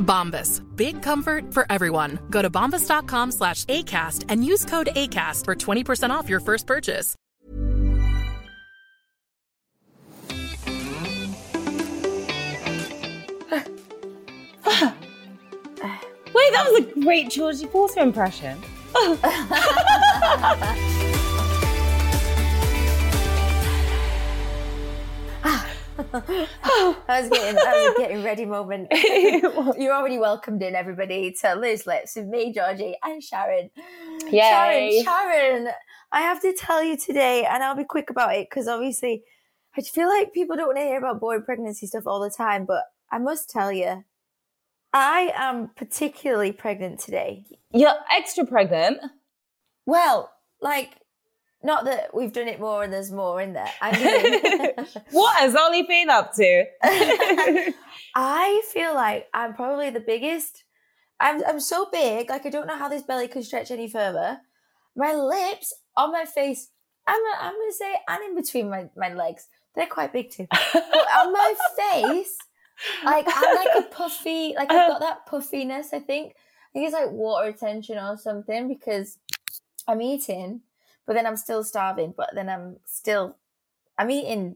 Bombas. Big comfort for everyone. Go to bombas.com slash ACAST and use code ACAST for 20% off your first purchase. Wait, that was a great Georgie Porter impression. I was getting, I was getting ready moment. You're already welcomed in, everybody, to Loose Lips with me, Georgie, and Sharon. Yay. Sharon, Sharon, I have to tell you today, and I'll be quick about it because obviously I feel like people don't want to hear about boring pregnancy stuff all the time, but I must tell you, I am particularly pregnant today. You're extra pregnant. Well, like, not that we've done it more and there's more in there. I mean, What has Ollie been up to? I feel like I'm probably the biggest. I'm I'm so big, like I don't know how this belly could stretch any further. My lips on my face, I'm I'm gonna say, and in between my, my legs, they're quite big too. But on my face, like I'm like a puffy, like I've got that puffiness. I think I think it's like water retention or something because I'm eating, but then I'm still starving. But then I'm still I'm eating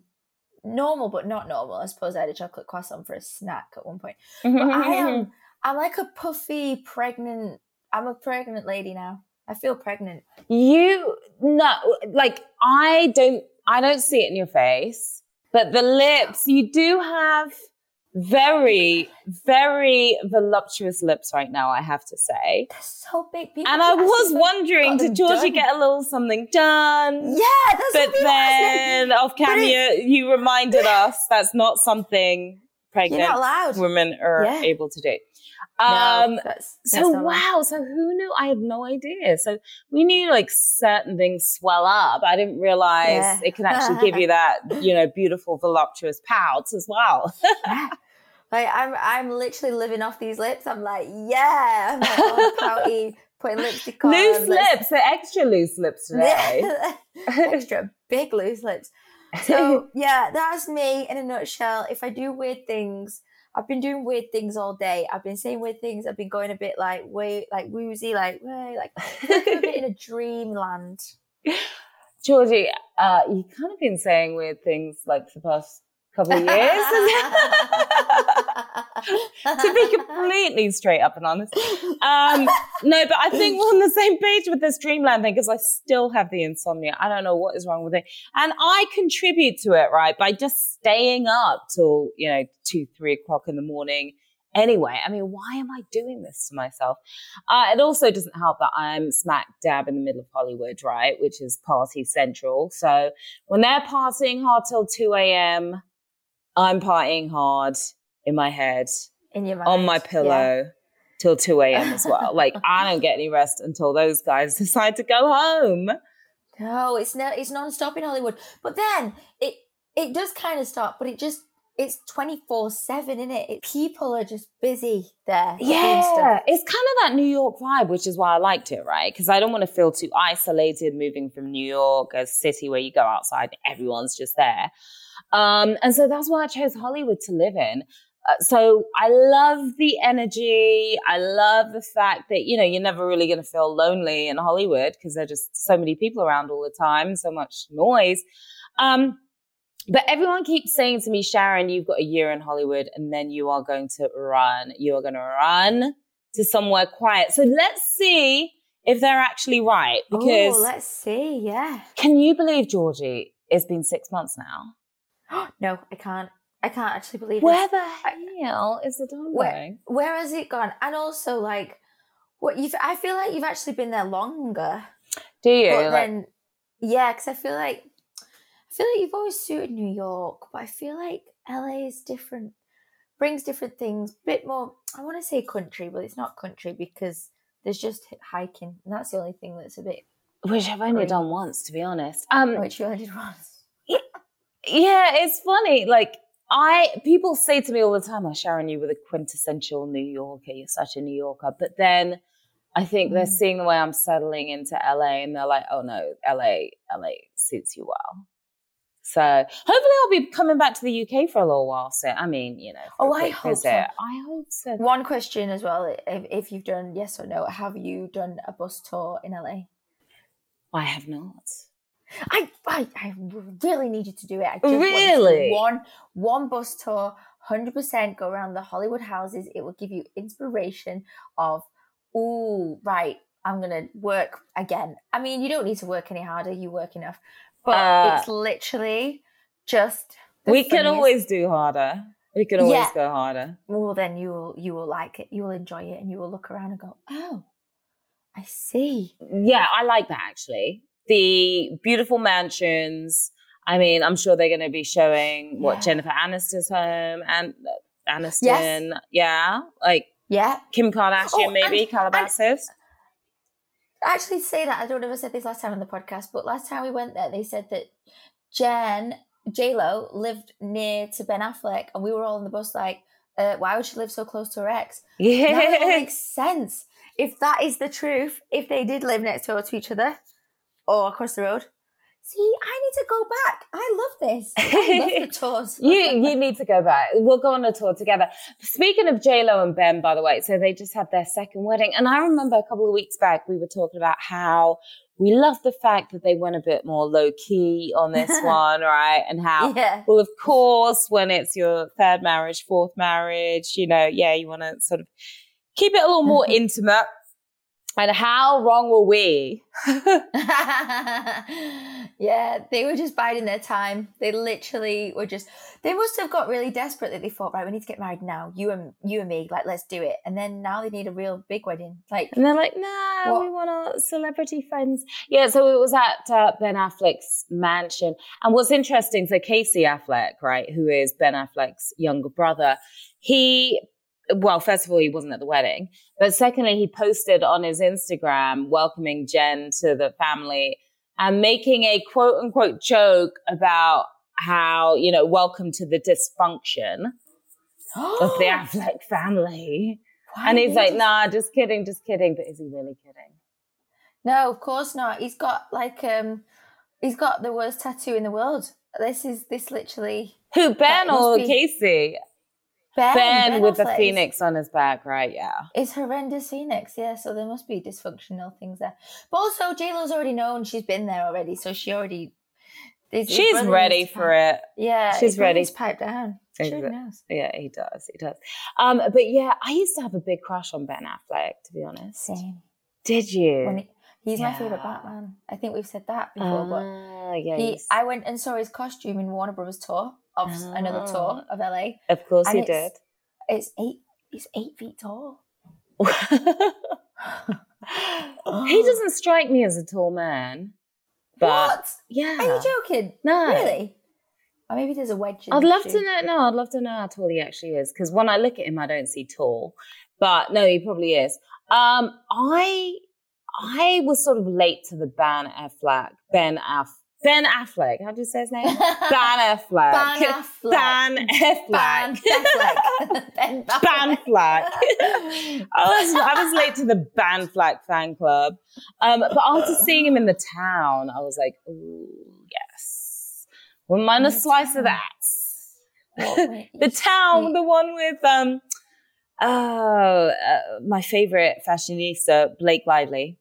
normal but not normal. I suppose I had a chocolate croissant for a snack at one point. But I am I'm like a puffy pregnant I'm a pregnant lady now. I feel pregnant. You no, like I don't. I don't see it in your face, but the lips. You do have very, very voluptuous lips right now. I have to say. They're so big. People And I was wondering, did Georgie done. get a little something done? Yeah, that's But what people asking. then off camera, you reminded us that's not something pregnant women are Yeah. able to do. No, Um, that's- so that's not allowed. wow, so who knew? I had no idea. So we knew like certain things swell up. I didn't realize Yeah. it can actually give you that, you know, beautiful voluptuous pout as well. Yeah. Like I'm I'm literally living off these lips. I'm like, yeah. I'm like pouty, putting lipstick on. loose lips, they're extra loose lips today. Extra big loose lips. So yeah, that's me in a nutshell. If I do weird things, I've been doing weird things all day. I've been saying weird things. I've been going a bit like way like woozy, like way, like I feel like I'm a bit in a dreamland. Georgie, uh, you've kind of been saying weird things like for the past couple of years. To be completely straight up and honest. Um, no, but I think we're on the same page with this dreamland thing because I still have the insomnia. I don't know what is wrong with it. And I contribute to it, right, by just staying up till, you know, two, three o'clock in the morning. Anyway, I mean, why am I doing this to myself? Uh, it also doesn't help that I'm smack dab in the middle of Hollywood, right, which is party central. So when they're partying hard till 2 a.m., I'm partying hard in my head in your mind. on my Yeah. pillow till 2 a.m. as well. like I don't get any rest until those guys decide to go home. No, it's no, it's non-stop in Hollywood. But then it it does kind of stop, but it just it's twenty four seven in it. People are just busy there. Yeah, stuff. it's kind of that New York vibe, which is why I liked it, right? Because I don't want to feel too isolated moving from New York, a city where you go outside, everyone's just there. Um, and so that's why I chose Hollywood to live in. Uh, so I love the energy. I love the fact that, you know, you're never really going to feel lonely in Hollywood because there are just so many people around all the time, so much noise. Um, but everyone keeps saying to me, Sharon, you've got a year in Hollywood and then you are going to run. You are going to run to somewhere quiet. So let's see if they're actually right. Because oh, let's see. Yeah. can you believe Georgie? It's been six months now. no, I can't. I can't actually believe Where this. the hell is the dog Where, going? where has it gone? And also, like, what you? I feel like you've actually been there longer. Do you? But Like- then, yeah, because I feel like I feel like you've always suited New York, but I feel like LA is different, brings different things, bit more. I want to say country, but it's not country because there's just hiking, and that's the only thing that's a bit. which I've only Right. done once, to be honest. Um, Which you only did once. Yeah, it's funny. Like I people say to me all the time, "I oh, Sharon, you were the quintessential New Yorker. You're such a New Yorker." But then I think they're Mm. seeing the way I'm settling into LA, and they're like, "Oh no, LA, LA suits you well." So hopefully, I'll be coming back to the UK for a little while. So I mean, you know, Oh, I hope so. I hope so. One question as well: if, if you've done yes or no, have you done a bus tour in LA? I have not. I, I, I really need you to do it. I just want to do Really? one one bus tour, hundred percent. Go around the Hollywood houses. It will give you inspiration of, oh right. I'm gonna work again. I mean, you don't need to work any harder. You work enough, but Uh, it's literally just. the We can always do harder. We can always Yeah. go harder. Well, then you will you will like it. You will enjoy it, and you will look around and go, oh, I see. Yeah, I like that actually. The beautiful mansions. I mean, I'm sure they're going to be showing what Yeah. Jennifer Aniston's home and uh, Aniston. Yeah, like Yeah, Kim Kardashian, Oh, and- maybe and- Calabasas. actually say that I don't know if I said this last time on the podcast, but last time we went there, they said that Jen J Lo lived near to Ben Affleck, and we were all on the bus like, uh, why would she live so close to her ex? Yeah. it all makes sense. If that is the truth, if they did live next door to each other or across the road, see, I need to go back. I love this. I love the tours. you you need to go back. We'll go on a tour together. Speaking of J Lo and Ben, by the way, so they just had their second wedding, and I remember a couple of weeks back we were talking about how we love the fact that they went a bit more low key on this one, right? And how yeah. Well, of course, when it's your third marriage, fourth marriage, you know, yeah, you want to sort of keep it a little more intimate. And how wrong were we? yeah, they were just biding their time. They literally were just. They must have got really desperate that they thought, right, we need to get married now. You and you and me, like, let's do it. And then now they need a real big wedding. Like, And they're like, nah, What? we want our celebrity friends. Yeah, so it was at uh, Ben Affleck's mansion. And what's interesting, so Casey Affleck, right, who is Ben Affleck's younger brother, he, well, first of all, he wasn't at the wedding. But secondly, he posted on his Instagram welcoming Jen to the family and making a quote unquote joke about how, you know, welcome to the dysfunction of the Affleck family. Why And he's like, nah, just kidding, just kidding. But is he really kidding? No, of course not. He's got like um, he's got the worst tattoo in the world. This is this literally Who, Ben or be- Casey? Ben, Ben, with the is- phoenix on his back, right? Yeah. It's horrendous phoenix, yeah. So there must be dysfunctional things there. But also, J Lo's already known; she's been there already, so she already. his She's ready for it. Yeah, She's ready. needs to pipe down. Sure knows. Yeah, he does. He does. Um, but yeah, I used to have a big crush on Ben Affleck, to be honest. Same. Did you? When he, he's my favorite Batman. I think we've said that before, but Ah, yeah. he, I went and saw his costume in Warner Brothers tour of s- another Ah. tour of LA. of course and did. It's eight. It's eight feet tall. he doesn't strike me as a tall man. But what? yeah. Are you joking? No. Really? Or maybe there's a wedge. In I'd love shoe. to know. No, I'd love to know how tall he actually is. Because when I look at him, I don't see tall. But no, he probably is. Um, I I was sort of late to the Ben Affleck. Ben Aff. Ben Affleck. How do you say his name? Ben Affleck. Ban Affleck. Ben Affleck. Ban Affleck. Ben Ban Flack. I was I was late to the Ban Affleck fan club. Um, but after seeing him in the town, I was like, ooh, yes. We want a slice of that. The town, the one with um oh uh, my favorite fashionista, Blake Lively,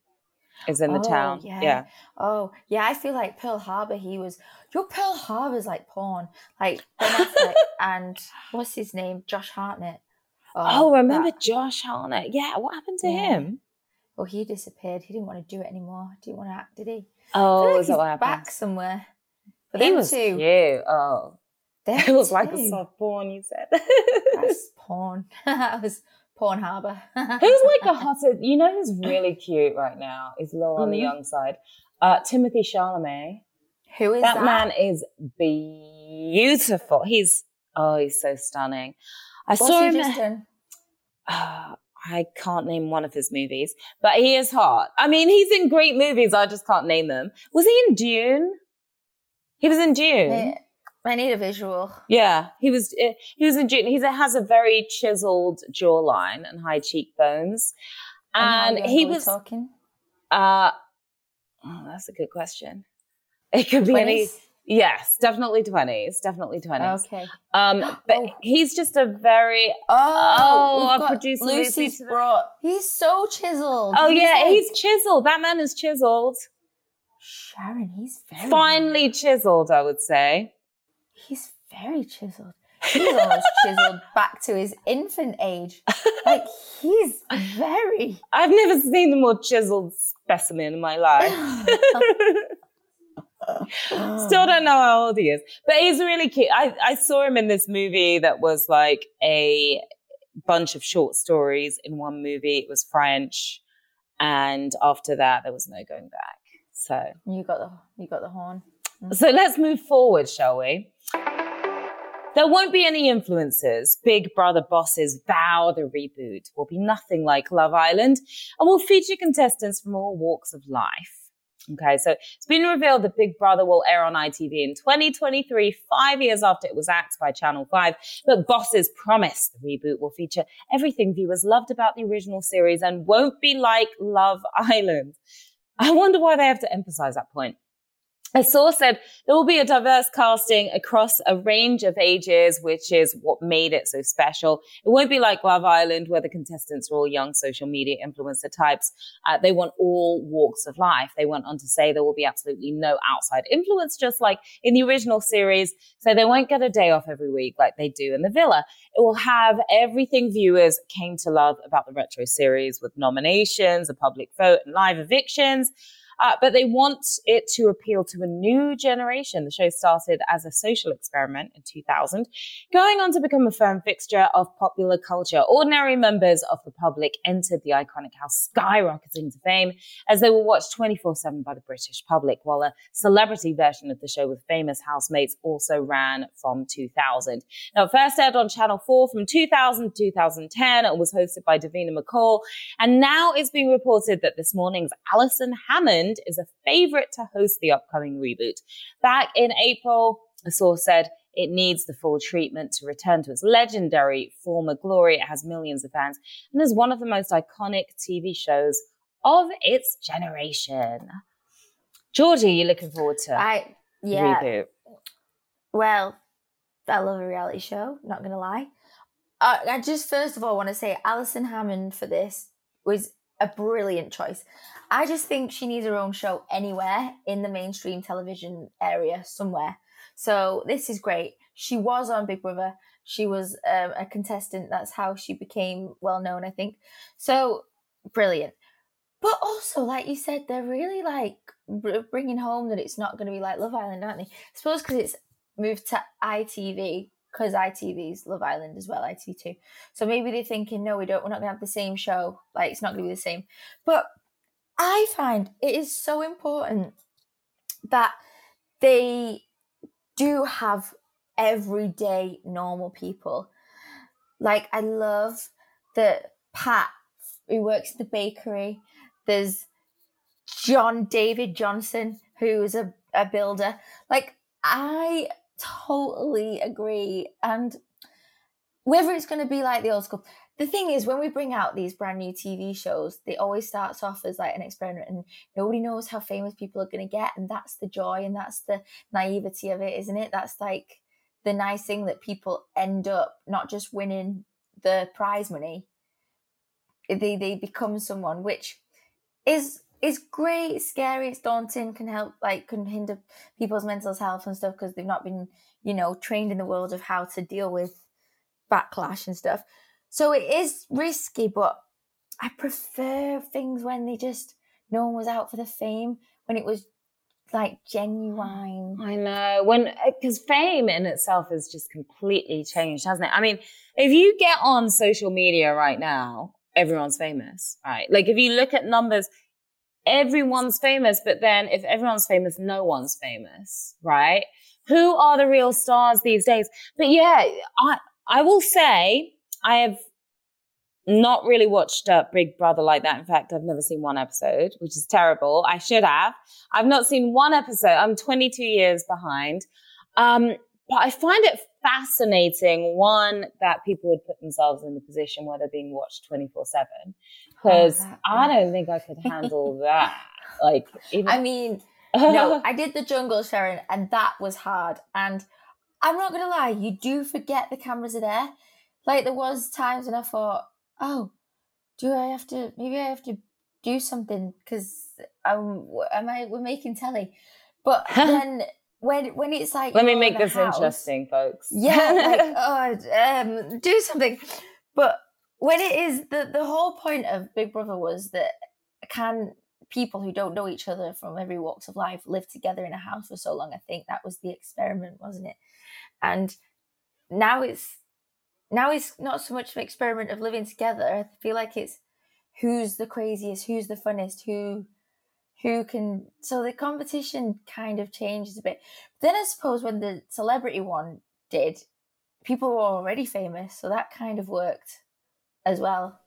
is in the Oh, town. yeah. yeah. Oh, yeah, I feel like Pearl Harbor, he was. Your Pearl Harbor's like porn. Like and what's his name? Josh Hartnett. Oh, oh, remember that- Josh Hartnett? Yeah, what happened to Yeah. him? Well, he disappeared. He didn't want to do it anymore. Didn't want to act, did he? Oh, like is that what happened? Back somewhere. But he was two, cute. Oh, it was like a soft porn. You said. That's porn. that was Porn Harbor. Who's like the hottest? You know who's really cute right now? Is low on the Mhm. young side. Uh, Timothée Chalamet. Who is that, that? man is beautiful. He's oh, he's so stunning. I What's saw him. Ah, I can't name one of his movies, but he is hot. I mean, he's in great movies. I just can't name them. Was he in Dune? He was in Dune. I- I need a visual. Yeah, he was. uh, He was in Dune. He has a very chiseled jawline and high cheekbones, and young he was. talking. Uh, oh, that's a good question. It could be any. Yes, definitely twenties. Definitely twenties. Okay. Um, but Oh. he's just a very. Oh, Oh, our producer Lucy Lucy's to brought. He's so chiseled. Oh yeah, like- he's chiseled. That man is chiseled. Sharon. He's very Finely chiseled, I would say. He's very chiseled. He's almost chiseled back to his infant age. Like he's very. I've never seen a more chiseled specimen in my life. Still don't know how old he is, but he's really cute. I, I saw him in this movie that was like a bunch of short stories in one movie. It was French, and after that, there was no going back. So, You got the you got the horn. so let's move forward, shall we? There won't be any influences. Big Brother bosses vow the reboot will be nothing like Love Island and will feature contestants from all walks of life. Okay, so it's been revealed that Big Brother will air on ITV in 2023, five years after it was axed by Channel 5. But bosses promise the reboot will feature everything viewers loved about the original series and won't be like Love Island. I wonder why they have to emphasize that point. A source said there will be a diverse casting across a range of ages, which is what made it so special. It won't be like Love Island, where the contestants are all young social media influencer types. Uh, they want all walks of life. They went on to say there will be absolutely no outside influence, just like in the original series. So they won't get a day off every week like they do in the villa. It will have everything viewers came to love about the retro series with nominations, a public vote, and live evictions. Uh, but they want it to appeal to a new generation. The show started as a social experiment in 2000, going on to become a firm fixture of popular culture. Ordinary members of the public entered the iconic house, skyrocketing to fame as they were watched 24 7 by the British public, while a celebrity version of the show with famous housemates also ran from 2000. Now, it first aired on Channel 4 from 2000 to 2010 and was hosted by Davina McCall. And now it's being reported that this morning's Alison Hammond is a favorite to host the upcoming reboot. Back in April, a source said it needs the full treatment to return to its legendary former glory. It has millions of fans and is one of the most iconic TV shows of its generation. Georgie, are you looking forward to I yeah. reboot? Well, I love a reality show. Not gonna lie. Uh, I just first of all want to say Alison Hammond for this was a brilliant choice. I just think she needs her own show anywhere in the mainstream television area somewhere. So this is great. She was on Big Brother. She was um, a contestant. That's how she became well known, I think. So brilliant. But also, like you said, they're really like bringing home that it's not going to be like Love Island, aren't they? I suppose because it's moved to ITV because ITV's Love Island as well, ITV2. So maybe they're thinking, no, we don't. We're not going to have the same show. Like it's not going to be the same. But I find it is so important that they do have everyday normal people. Like I love that Pat, who works in the bakery. There's John David Johnson, who is a, a builder. Like I totally agree. And whether it's going to be like the old school, the thing is, when we bring out these brand new TV shows, they always starts off as like an experiment, and nobody knows how famous people are going to get, and that's the joy and that's the naivety of it, isn't it? That's like the nice thing that people end up not just winning the prize money, they they become someone, which is is great, scary, it's daunting, can help like can hinder people's mental health and stuff because they've not been you know trained in the world of how to deal with backlash and stuff. So it is risky, but I prefer things when they just no one was out for the fame when it was like genuine. I know when uh, because fame in itself has just completely changed, hasn't it? I mean, if you get on social media right now, everyone's famous, right? Like if you look at numbers, everyone's famous, but then if everyone's famous, no one's famous, right? Who are the real stars these days? But yeah, I I will say I have not really watched uh, Big Brother like that. In fact, I've never seen one episode, which is terrible. I should have. I've not seen one episode. I'm 22 years behind. Um, but I find it fascinating, one, that people would put themselves in the position where they're being watched 24 7. Because oh, I don't think I could handle that. Like, even- I mean, no, I did the jungle, Sharon, and that was hard. And I'm not going to lie, you do forget the cameras are there. Like, there was times when I thought, oh, do I have to? Maybe I have to do something because I'm. Um, am I? We're making telly, but then when when it's like let me make this house, interesting, folks. Yeah, like oh, um, do something. But when it is the the whole point of Big Brother was that can people who don't know each other from every walks of life live together in a house for so long? I think that was the experiment, wasn't it? And now it's now it's not so much an experiment of living together. I feel like it's who's the craziest, who's the funnest, who who can so the competition kind of changes a bit. But then I suppose when the celebrity one did, people were already famous, so that kind of worked as well.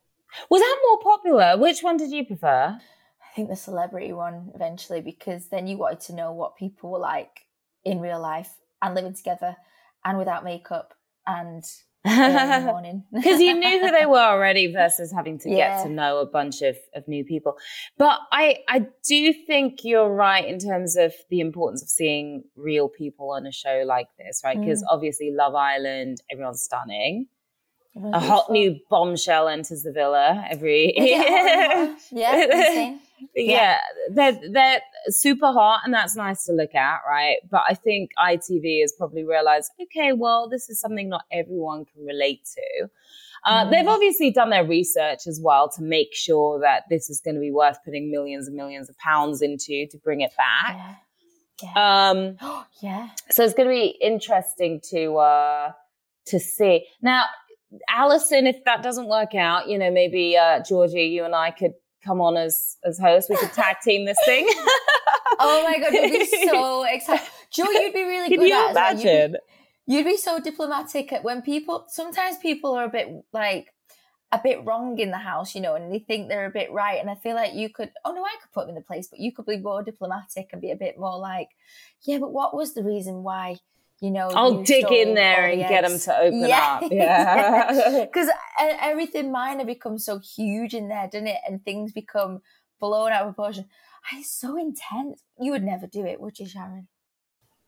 Was that more popular? Which one did you prefer? I think the celebrity one eventually because then you wanted to know what people were like in real life and living together and without makeup and morning. Because you knew who they were already versus having to yeah. get to know a bunch of, of new people. But i i do think you're right in terms of the importance of seeing real people on a show like this right? Because mm. obviously love island everyone's stunning. A hot new bombshell enters the villa every yeah, yeah yeah. they're they're super hot and that's nice to look at, right? But I think ITV has probably realized, okay, well, this is something not everyone can relate to. Uh, mm. They've obviously done their research as well to make sure that this is going to be worth putting millions and millions of pounds into to bring it back. Yeah. Yeah. Um, yeah. So it's going to be interesting to uh, to see. Now, Alison, if that doesn't work out, you know, maybe uh, Georgie, you and I could come on as as host. We could tag team this thing. oh my god, you'd be so excited. Joe, you'd be really Can good you at imagine? You'd be, you'd be so diplomatic when people sometimes people are a bit like a bit wrong in the house, you know, and they think they're a bit right. And I feel like you could, oh no, I could put them in the place, but you could be more diplomatic and be a bit more like, yeah, but what was the reason why you know, I'll dig in there and get them to open yeah. up. Yeah. Because everything minor becomes so huge in there, doesn't it? And things become blown out of proportion. Ah, it's so intense. You would never do it, would you, Sharon?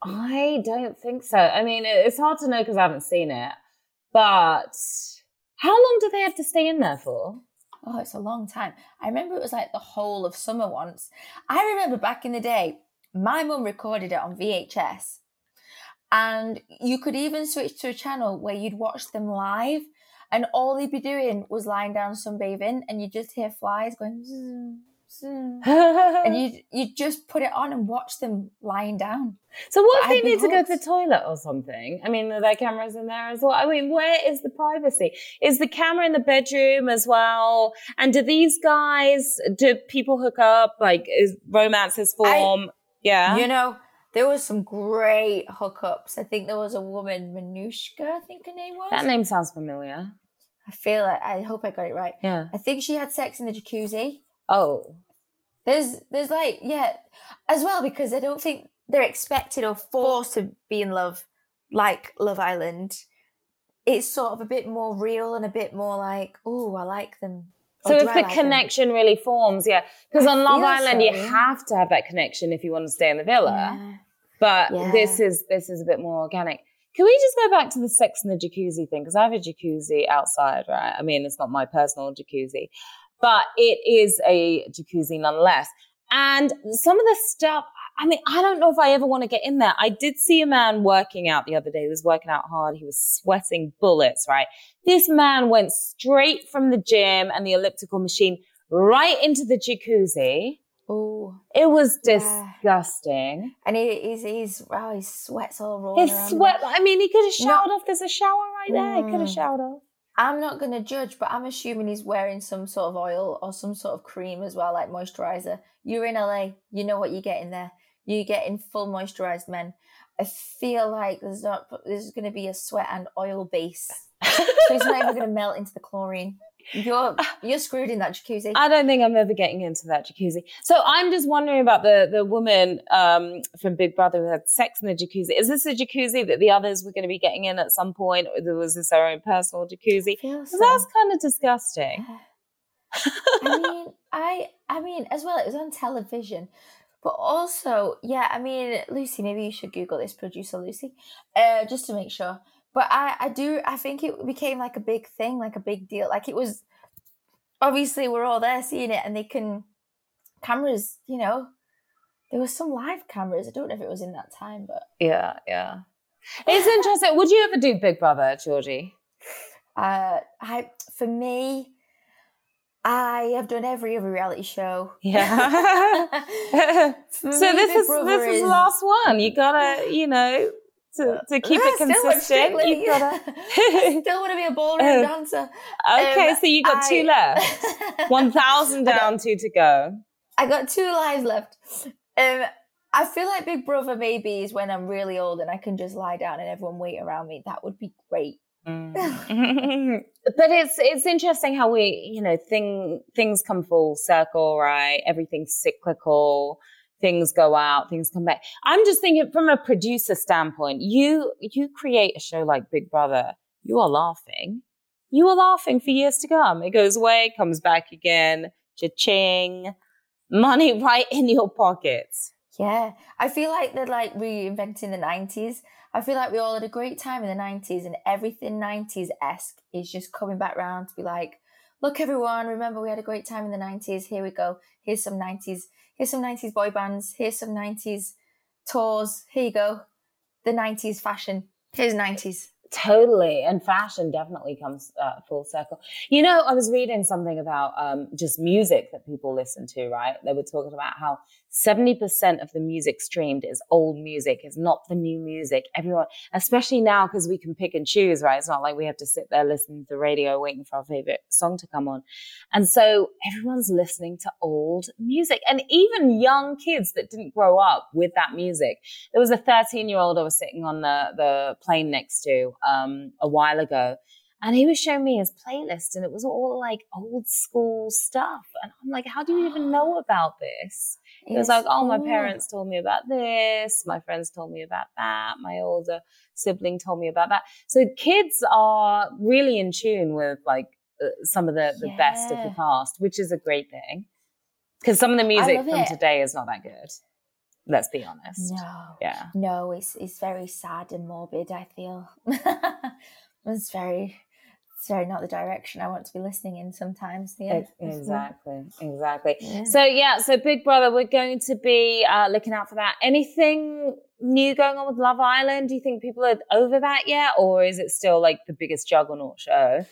I don't think so. I mean, it's hard to know because I haven't seen it. But how long do they have to stay in there for? Oh, it's a long time. I remember it was like the whole of summer once. I remember back in the day, my mum recorded it on VHS and you could even switch to a channel where you'd watch them live and all they'd be doing was lying down sunbathing and you just hear flies going zoom, zoom. and you you just put it on and watch them lying down. So what if they need hooked. to go to the toilet or something? I mean, are there cameras in there as well? I mean, where is the privacy? Is the camera in the bedroom as well? And do these guys, do people hook up? Like, is romances form? I, yeah. You know, there was some great hookups. I think there was a woman, Manushka, I think her name was. That name sounds familiar. I feel like I hope I got it right. Yeah. I think she had sex in the jacuzzi. Oh. There's there's like, yeah, as well because I don't think they're expected or forced to be in love like Love Island. It's sort of a bit more real and a bit more like, oh, I like them. So if the connection really forms, yeah, because on Love Island so. you have to have that connection if you want to stay in the villa. Yeah. But yeah. this is this is a bit more organic. Can we just go back to the sex and the jacuzzi thing? Because I have a jacuzzi outside, right? I mean, it's not my personal jacuzzi, but it is a jacuzzi nonetheless. And some of the stuff, I mean, I don't know if I ever want to get in there. I did see a man working out the other day. He was working out hard. He was sweating bullets, right? This man went straight from the gym and the elliptical machine right into the jacuzzi. Oh, It was Yeah. disgusting. and he, he's he's wow, his sweat's all rolling His around. sweat, I mean, he could have showered off. There's a shower right there. He could have Mm. showered off. I'm not gonna judge, but I'm assuming he's wearing some sort of oil or some sort of cream as well, like moisturizer. You're in LA, you know what you're getting there. You're in full moisturized men. I feel like there's not there's gonna be a sweat and oil base, so it's not even gonna melt into the chlorine. You're you're screwed in that jacuzzi. I don't think I'm ever getting into that jacuzzi. So I'm just wondering about the the woman um, from Big Brother who had sex in the jacuzzi. Is this a jacuzzi that the others were going to be getting in at some point, or was this their own personal jacuzzi? so. That's kind of disgusting. I mean, I I mean, as well, it was on television, but also, yeah, I mean, Lucy, maybe you should Google this, producer Lucy, uh, just to make sure. But I, I do, I think it became like a big thing, like a big deal. Like it was, obviously, we're all there seeing it, and they can cameras, you know, there was some live cameras. I don't know if it was in that time, but Yeah, yeah. It's interesting. Would you ever do Big Brother, Georgie? uh, I, for me, I have done every other reality show. Yeah. So this is this is the last one. You gotta, you know, to, to keep Yeah, it consistent. You gotta. still want to be a ballroom Oh. dancer. okay, Um, so you got two left. One thousand down, two to go. I got two lives left. Um, I feel like Big Brother maybe is when I'm really old and I can just lie down and everyone wait around me. That would be great. Mm. but it's it's interesting how we you know thing things come full circle right? Everything's cyclical. Things go out things come back. I'm just thinking from a producer standpoint you you create a show like big brother you are laughing. You are laughing for years to come. It goes away comes back again. Cha-ching. Money right in your pockets. Yeah, I feel like they're like reinventing the 90s. I feel like we all had a great time in the 90s and everything 90s esque is just coming back round to be like, look, everyone, remember we had a great time in the 90s. Here we go. Here's some 90s. Here's some 90s boy bands. Here's some 90s tours. Here you go. The 90s fashion. Here's 90s. Totally. And fashion definitely comes uh, full circle. You know, I was reading something about um, just music that people listen to, right? They were talking about how 70% of the music streamed is old music, is not the new music. Everyone, especially now because we can pick and choose, right? It's not like we have to sit there listening to the radio waiting for our favorite song to come on. And so everyone's listening to old music and even young kids that didn't grow up with that music. There was a 13 year old I was sitting on the, the plane next to um, a while ago. And he was showing me his playlist and it was all like old school stuff. And I'm like, how do you even know about this? He was like, oh, my parents told me about this. My friends told me about that. My older sibling told me about that. So kids are really in tune with like uh, some of the, the best of the past, which is a great thing. Because some of the music from it. today is not that good. Let's be honest. No. Yeah. No, it's it's very sad and morbid, I feel. it's very very not the direction I want to be listening in sometimes. Yeah. Exactly, exactly. Yeah. So yeah, so Big Brother, we're going to be uh, looking out for that. Anything new going on with Love Island? Do you think people are over that yet, or is it still like the biggest juggernaut show?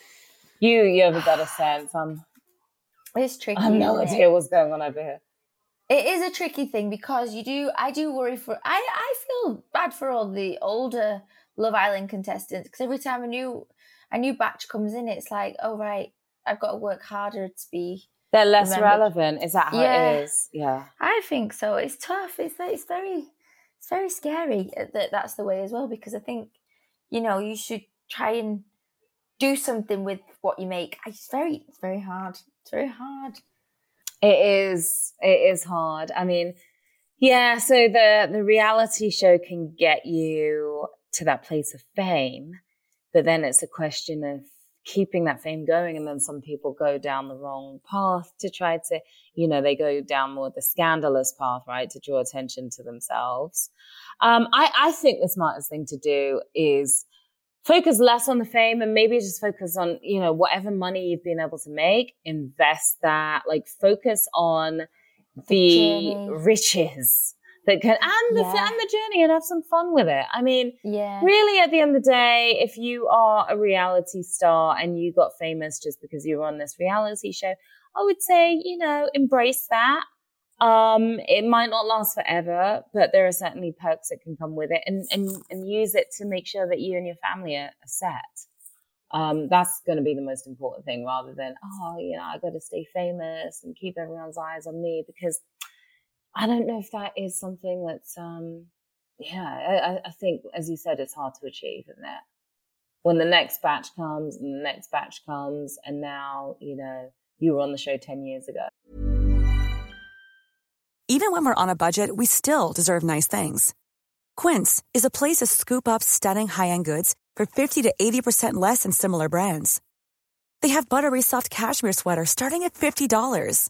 You, you have a better sense. I'm, It's tricky. I have no isn't it? idea what's going on over here. It is a tricky thing because you do I do worry for I I feel bad for all the older Love Island contestants because every time a new a new batch comes in, it's like, oh right, I've got to work harder to be. They're less Remember- relevant. Is that how Yeah. it is? Yeah. I think so. It's tough. It's it's very it's very scary uh, that that's the way as well because I think you know you should try and do something with what you make. It's very it's very hard. It's very hard. It is. It is hard. I mean, yeah. So the the reality show can get you to that place of fame, but then it's a question of keeping that fame going. And then some people go down the wrong path to try to, you know, they go down more the scandalous path, right, to draw attention to themselves. Um, I I think the smartest thing to do is focus less on the fame and maybe just focus on you know whatever money you've been able to make invest that like focus on the, journey. riches that can and the Yeah. and the journey and have some fun with it. I mean, Yeah. really at the end of the day, if you are a reality star and you got famous just because you were on this reality show, I would say, you know, embrace that. Um, it might not last forever, but there are certainly perks that can come with it and, and, and use it to make sure that you and your family are, are set. Um, that's going to be the most important thing rather than, oh, you know, I got to stay famous and keep everyone's eyes on me because I don't know if that is something that's, um, yeah, I, I- think, as you said, it's hard to achieve, isn't it? When the next batch comes and the next batch comes, and now, you know, you were on the show 10 years ago. Even when we're on a budget, we still deserve nice things. Quince is a place to scoop up stunning high-end goods for 50 to 80% less than similar brands. They have buttery soft cashmere sweaters starting at $50,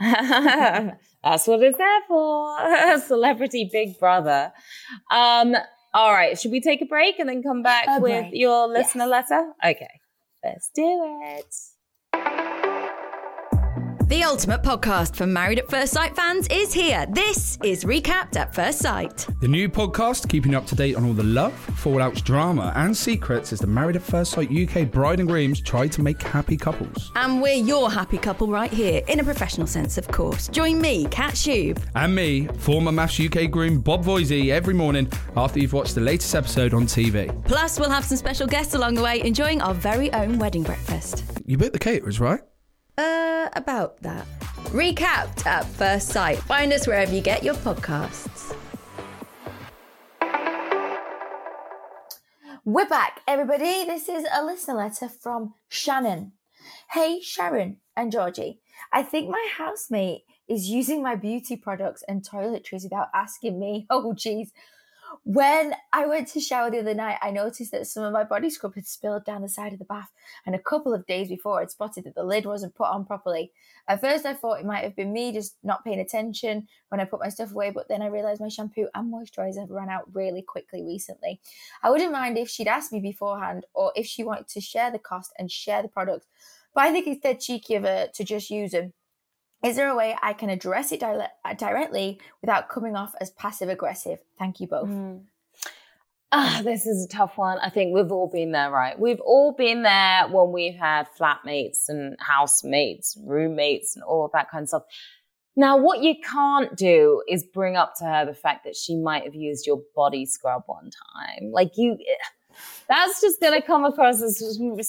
That's what it's there for. Celebrity Big Brother. Um, all right. Should we take a break and then come back A with break. your listener Yes. letter? Okay. Let's do it. The ultimate podcast for Married at First Sight fans is here. This is Recapped at First Sight. The new podcast keeping you up to date on all the love, fallouts, drama, and secrets as the Married at First Sight UK bride and grooms try to make happy couples. And we're your happy couple right here, in a professional sense, of course. Join me, Kat Shoob. And me, former MAFS UK groom Bob Voisey, every morning after you've watched the latest episode on TV. Plus, we'll have some special guests along the way enjoying our very own wedding breakfast. You booked the caterers, right? Uh, about that. Recapped at First Sight. Find us wherever you get your podcasts. We're back, everybody. This is a listener letter from Shannon. Hey, Sharon and Georgie. I think my housemate is using my beauty products and toiletries without asking me. Oh, geez. When I went to shower the other night, I noticed that some of my body scrub had spilled down the side of the bath, and a couple of days before, I'd spotted that the lid wasn't put on properly. At first, I thought it might have been me just not paying attention when I put my stuff away, but then I realised my shampoo and moisturiser have run out really quickly recently. I wouldn't mind if she'd asked me beforehand or if she wanted to share the cost and share the products, but I think it's dead cheeky of her to just use them. Is there a way I can address it dile- uh, directly without coming off as passive aggressive? Thank you both. Hmm. Ah, this is a tough one. I think we've all been there, right? We've all been there when we've had flatmates and housemates, roommates, and all of that kind of stuff. Now, what you can't do is bring up to her the fact that she might have used your body scrub one time. Like you, eh, that's just going to come across as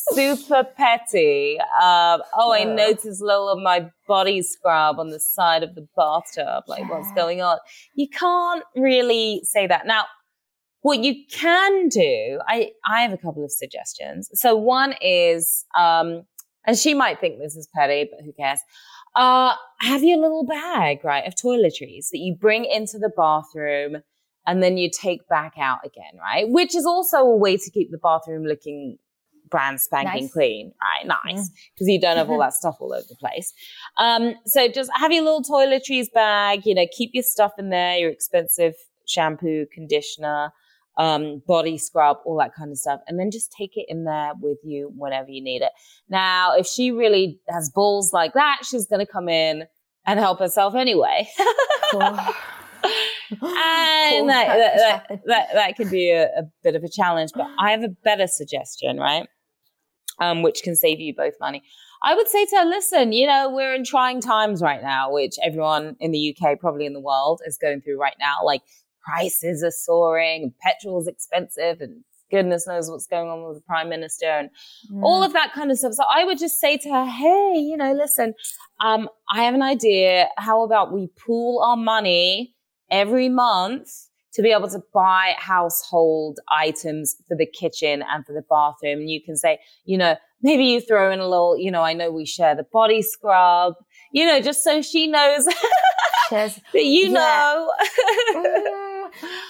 super petty. Um, oh, I noticed a little of my body scrub on the side of the bathtub. Like, what's going on? You can't really say that. Now, what you can do, I, I have a couple of suggestions. So one is, um, and she might think this is petty, but who cares? Uh, have your little bag, right, of toiletries that you bring into the bathroom and then you take back out again, right? Which is also a way to keep the bathroom looking brand spanking Nice. clean, right? Nice. Because you don't have all that stuff all over the place. Um, so just have your little toiletries bag, you know, keep your stuff in there, your expensive shampoo, conditioner, um, body scrub, all that kind of stuff, and then just take it in there with you whenever you need it. Now, if she really has balls like that, she's going to come in and help herself anyway. and that, that, that, that, that could be a, a bit of a challenge, but I have a better suggestion, right? Um, which can save you both money. I would say to her, listen, you know, we're in trying times right now, which everyone in the UK, probably in the world, is going through right now. Like prices are soaring, petrol's expensive, and goodness knows what's going on with the prime minister and mm. all of that kind of stuff. So I would just say to her, hey, you know, listen, um, I have an idea. How about we pool our money every month to be able to buy household items for the kitchen and for the bathroom. And you can say, you know, maybe you throw in a little, you know, I know we share the body scrub, you know, just so she knows that you yeah. know. Mm-hmm.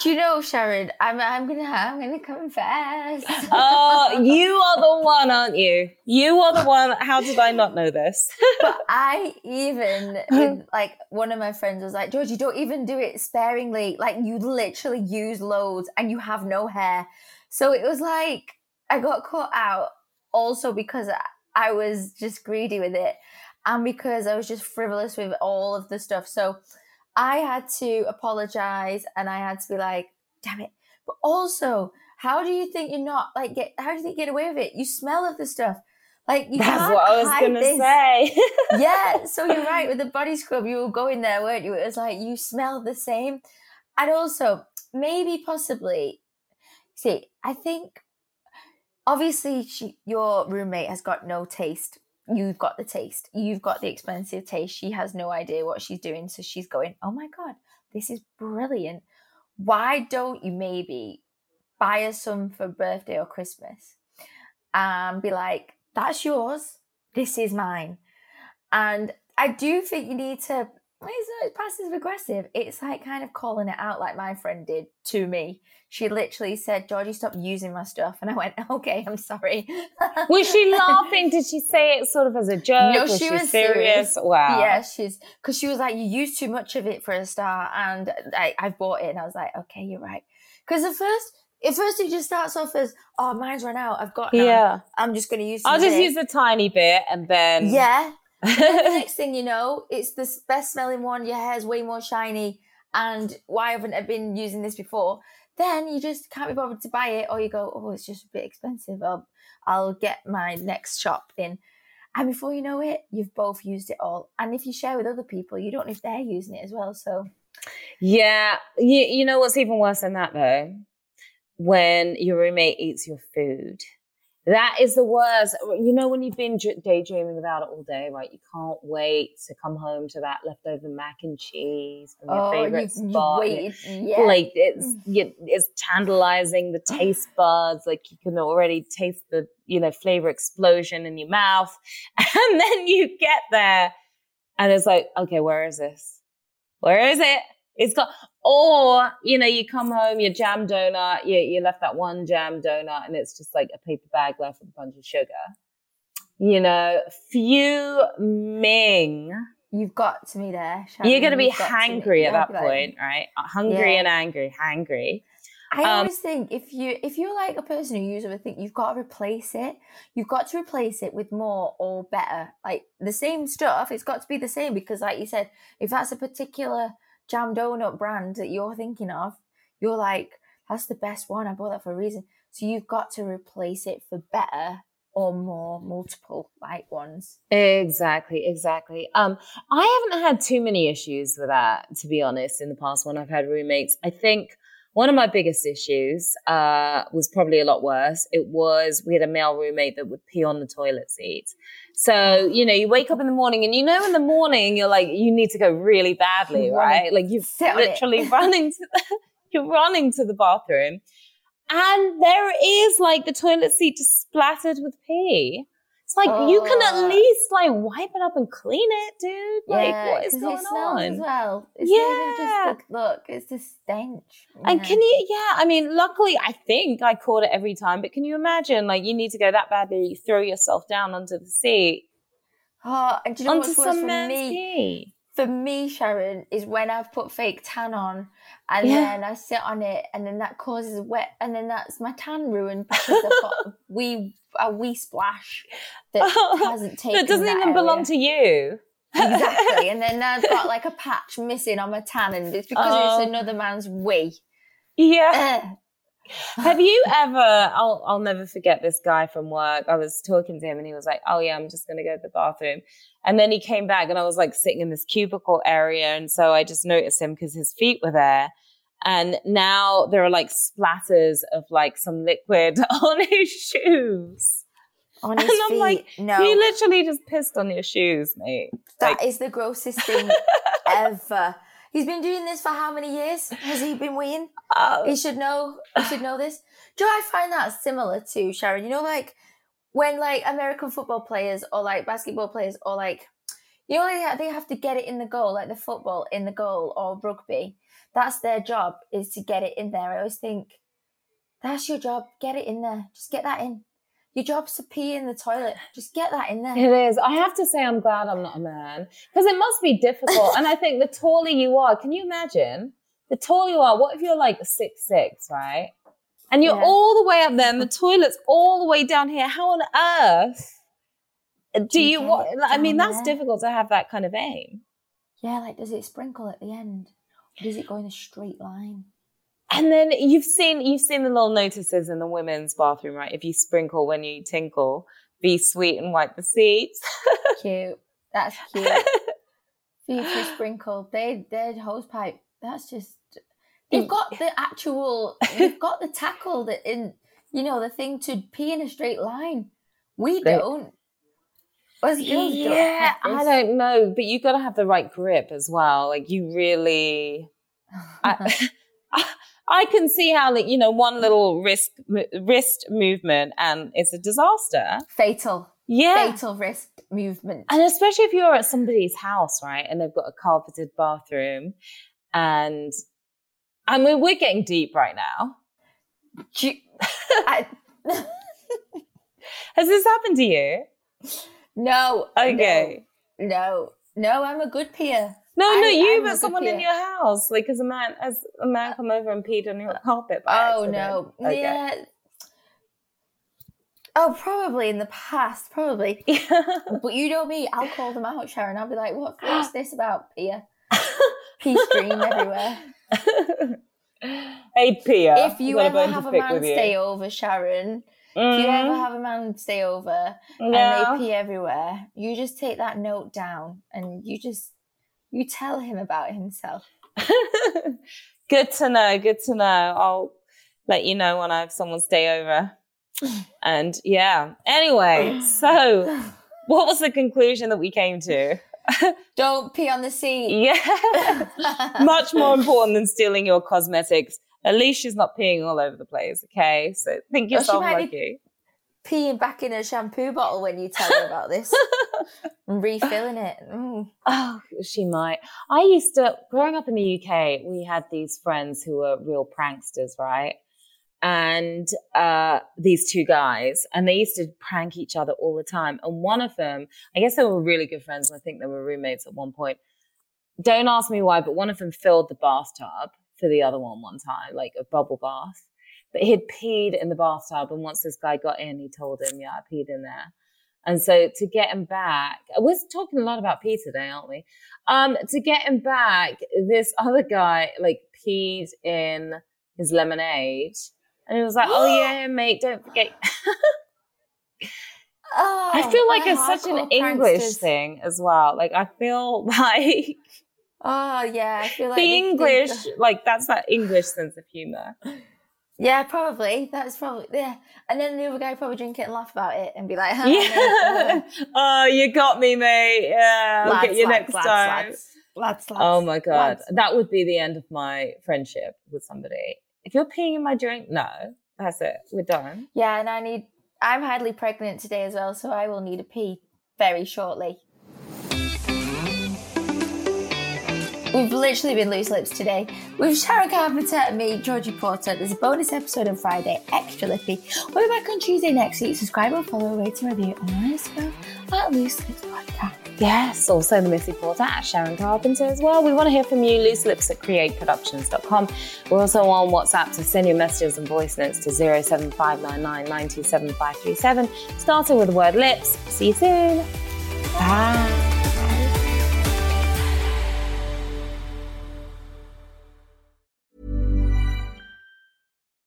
Do you know, Sharon? I'm I'm gonna I'm gonna confess. oh, you are the one, aren't you? You are the one. How did I not know this? but I even with, like one of my friends was like, George, you don't even do it sparingly. Like you literally use loads and you have no hair. So it was like I got caught out also because I was just greedy with it and because I was just frivolous with all of the stuff. So I had to apologize and I had to be like, damn it. But also, how do you think you're not like get how do you think you get away with it? You smell of the stuff. Like you That's what I was gonna this. say. yeah, so you're right. With the body scrub, you were going there, weren't you? It was like you smell the same. And also, maybe possibly see, I think obviously she, your roommate has got no taste you've got the taste, you've got the expensive taste. She has no idea what she's doing. So she's going, oh my God, this is brilliant. Why don't you maybe buy her some for birthday or Christmas and be like, that's yours, this is mine. And I do think you need to it's not passive aggressive. It's like kind of calling it out, like my friend did to me. She literally said, "Georgie, stop using my stuff," and I went, "Okay, I'm sorry." was she laughing? Did she say it sort of as a joke? No, was she, she was serious. serious. Wow. Yeah, she's because she was like, "You use too much of it for a start," and I, I bought it, and I was like, "Okay, you're right." Because at first, at first it just starts off as, "Oh, mine's run out. I've got none. Yeah. I'm just going to use." I'll just use a tiny bit, and then yeah, next thing you know, it's the best smelling one. Your hair's way more shiny. And why haven't I been using this before? Then you just can't be bothered to buy it, or you go, oh, it's just a bit expensive. I'll, I'll get my next shop in. And before you know it, you've both used it all. And if you share with other people, you don't know if they're using it as well. So, yeah, you, you know what's even worse than that though? When your roommate eats your food that is the worst. You know, when you've been daydreaming about it all day, right? You can't wait to come home to that leftover mac and cheese from your oh, favorite you, spot. You yeah. Like it's mm. you, it's tantalizing the taste buds. Like you can already taste the you know flavor explosion in your mouth, and then you get there, and it's like, okay, where is this? Where is it? It's got, or, you know, you come home, your jam donut, you, you left that one jam donut and it's just like a paper bag left with a bunch of sugar. You know, fuming. You've got to me there. You're going to be hangry at that point, right? Hungry yeah. and angry, hangry. I um, always think if you if you're like a person who uses everything, you've got to replace it. You've got to replace it with more or better, like the same stuff. It's got to be the same because, like you said, if that's a particular jam donut brand that you're thinking of, you're like, that's the best one. I bought that for a reason. So you've got to replace it for better or more multiple like ones. Exactly, exactly. Um, I haven't had too many issues with that, to be honest, in the past when I've had roommates. I think one of my biggest issues uh, was probably a lot worse. It was we had a male roommate that would pee on the toilet seat. So, you know, you wake up in the morning and you know in the morning you're like, you need to go really badly, right? Like you're literally running to the, you're running to the bathroom. And there is like the toilet seat just splattered with pee. It's like oh. you can at least like wipe it up and clean it, dude. Like yeah, what is going it smells on? As well, it's yeah. just look, it's a stench. And can you? Yeah, I mean, luckily, I think I caught it every time. But can you imagine? Like, you need to go that badly, you throw yourself down onto the seat. Oh, and do you know onto what's worse for me? For me, Sharon, is when I've put fake tan on and Yeah. then I sit on it and then that causes wet and then that's my tan ruined because I've got a wee a wee splash that hasn't taken. That doesn't that even belong to you. exactly. And then I've got like a patch missing on my tan and it's because Oh. it's another man's wee. Yeah. Ugh. Have you ever? I'll I'll never forget this guy from work. I was talking to him and he was like, "Oh yeah, I'm just gonna go to the bathroom," and then he came back and I was like sitting in this cubicle area, and so I just noticed him because his feet were there, and now there are like splatters of like some liquid on his shoes. on his and I'm feet. like, no, he literally just pissed on your shoes, mate. that is the grossest thing ever. He's been doing this for how many years? Has he been weeing? Oh, uh, He should know. He should know this. Do I find that similar to Sharon? You know, like when like American football players or like basketball players or like you know they they have to get it in the goal, like the football in the goal or rugby. That's their job is to get it in there. I always think that's your job. Get it in there. Just get that in. Your job's to pee in the toilet. Just get that in there. It is. I have to say, I'm glad I'm not a man because it must be difficult. and I think the taller you are, can you imagine? The taller you are, what if you're like six six, right? And you're Yeah. all the way up there, and the toilet's all the way down here. How on earth do you? What? I mean, that's there? difficult to have that kind of aim. Yeah, like does it sprinkle at the end? Or does it go in a straight line? And then you've seen you've seen the little notices in the women's bathroom, right? If you sprinkle when you tinkle, be sweet and wipe the seats. Cute. That's cute. Future sprinkle. They they're hose pipe. That's just they've got the actual they've got the tackle that in you know, the thing to pee in a straight line. We They- don't. Us girls don't Yeah, I don't know, but you've got to have the right grip as well. Like you really, I, I can see how like you know one little wrist m- wrist movement um, and it's a disaster. Fatal. Yeah, Fatal wrist movement. and especially if you're at somebody's house, right, and they've got a carpeted bathroom, and I mean we're getting deep right now. You- I- Has this happened to you? no. Okay. No. No. No, I'm a good peer. No, I- no, you, but someone in your house. Like, as a man, as a man uh, come over and peed on your uh, carpet. by Oh accident. no. Okay. Yeah. Oh, probably in the past, probably. But you know me, I'll call them out, Sharon. I'll be like, "What? What's this about, Pia? Pea stream everywhere." hey, Pia. if you ever have a man stay over, Sharon, if you ever mm. have a man stay over and they pee everywhere, you just take that note down and you just you tell him about himself. good to know. Good to know. I'll let you know when I have someone stay over. And yeah. Anyway, so what was the conclusion that we came to? Don't pee on the seat. Yeah. Much more important than stealing your cosmetics. At least she's not peeing all over the place, okay? So think Well, she yourself be- lucky. Peeing back in a shampoo bottle when you tell her about this. and refilling it. Mm. Oh, she might. I used to, growing up in the UK, we had these friends who were real pranksters, right? And uh, these two guys, and they used to prank each other all the time. And one of them, I guess they were really good friends, and I think they were roommates at one point. Don't ask me why, but one of them filled the bathtub for the other one one time, like a bubble bath. But he'd peed in the bathtub, and once this guy got in, he told him, "Yeah, I peed in there." And so to get him back, we're talking a lot about pee today, aren't we? Um, to get him back, this other guy like peed in his lemonade, and he was like, "Oh yeah, mate, don't forget." Oh, I feel like it's such an English pranksters. thing as well. Like I feel like Oh yeah, I feel like the they think- English, like that's that English sense of humor. Yeah, probably. That's probably yeah. And then the other guy probably drink it and laugh about it and be like, "Huh, Yeah. oh, you got me, mate. Yeah, I'll get you lads, next lads, time. Lads, lads, lads, Oh my god, lads." that would be the end of my friendship with somebody. If you're peeing in my drink, no, that's it. We're done. Yeah, and I need. I'm highly pregnant today as well, so I will need a pee very shortly. We've literally been loose lips today. With Sharon Carpenter and me, Georgie Porter. There's a bonus episode on Friday, extra lippy. We'll be back on Tuesday next week. Subscribe or follow, rate and review, us go at Loose Lips Podcast. Yes, also the Missy Porter at Sharon Carpenter as well. We want to hear from you. Loose lips at createproductions.com. We're also on WhatsApp, so send your messages and voice notes to 07599 starting with the word lips. See you soon. Bye.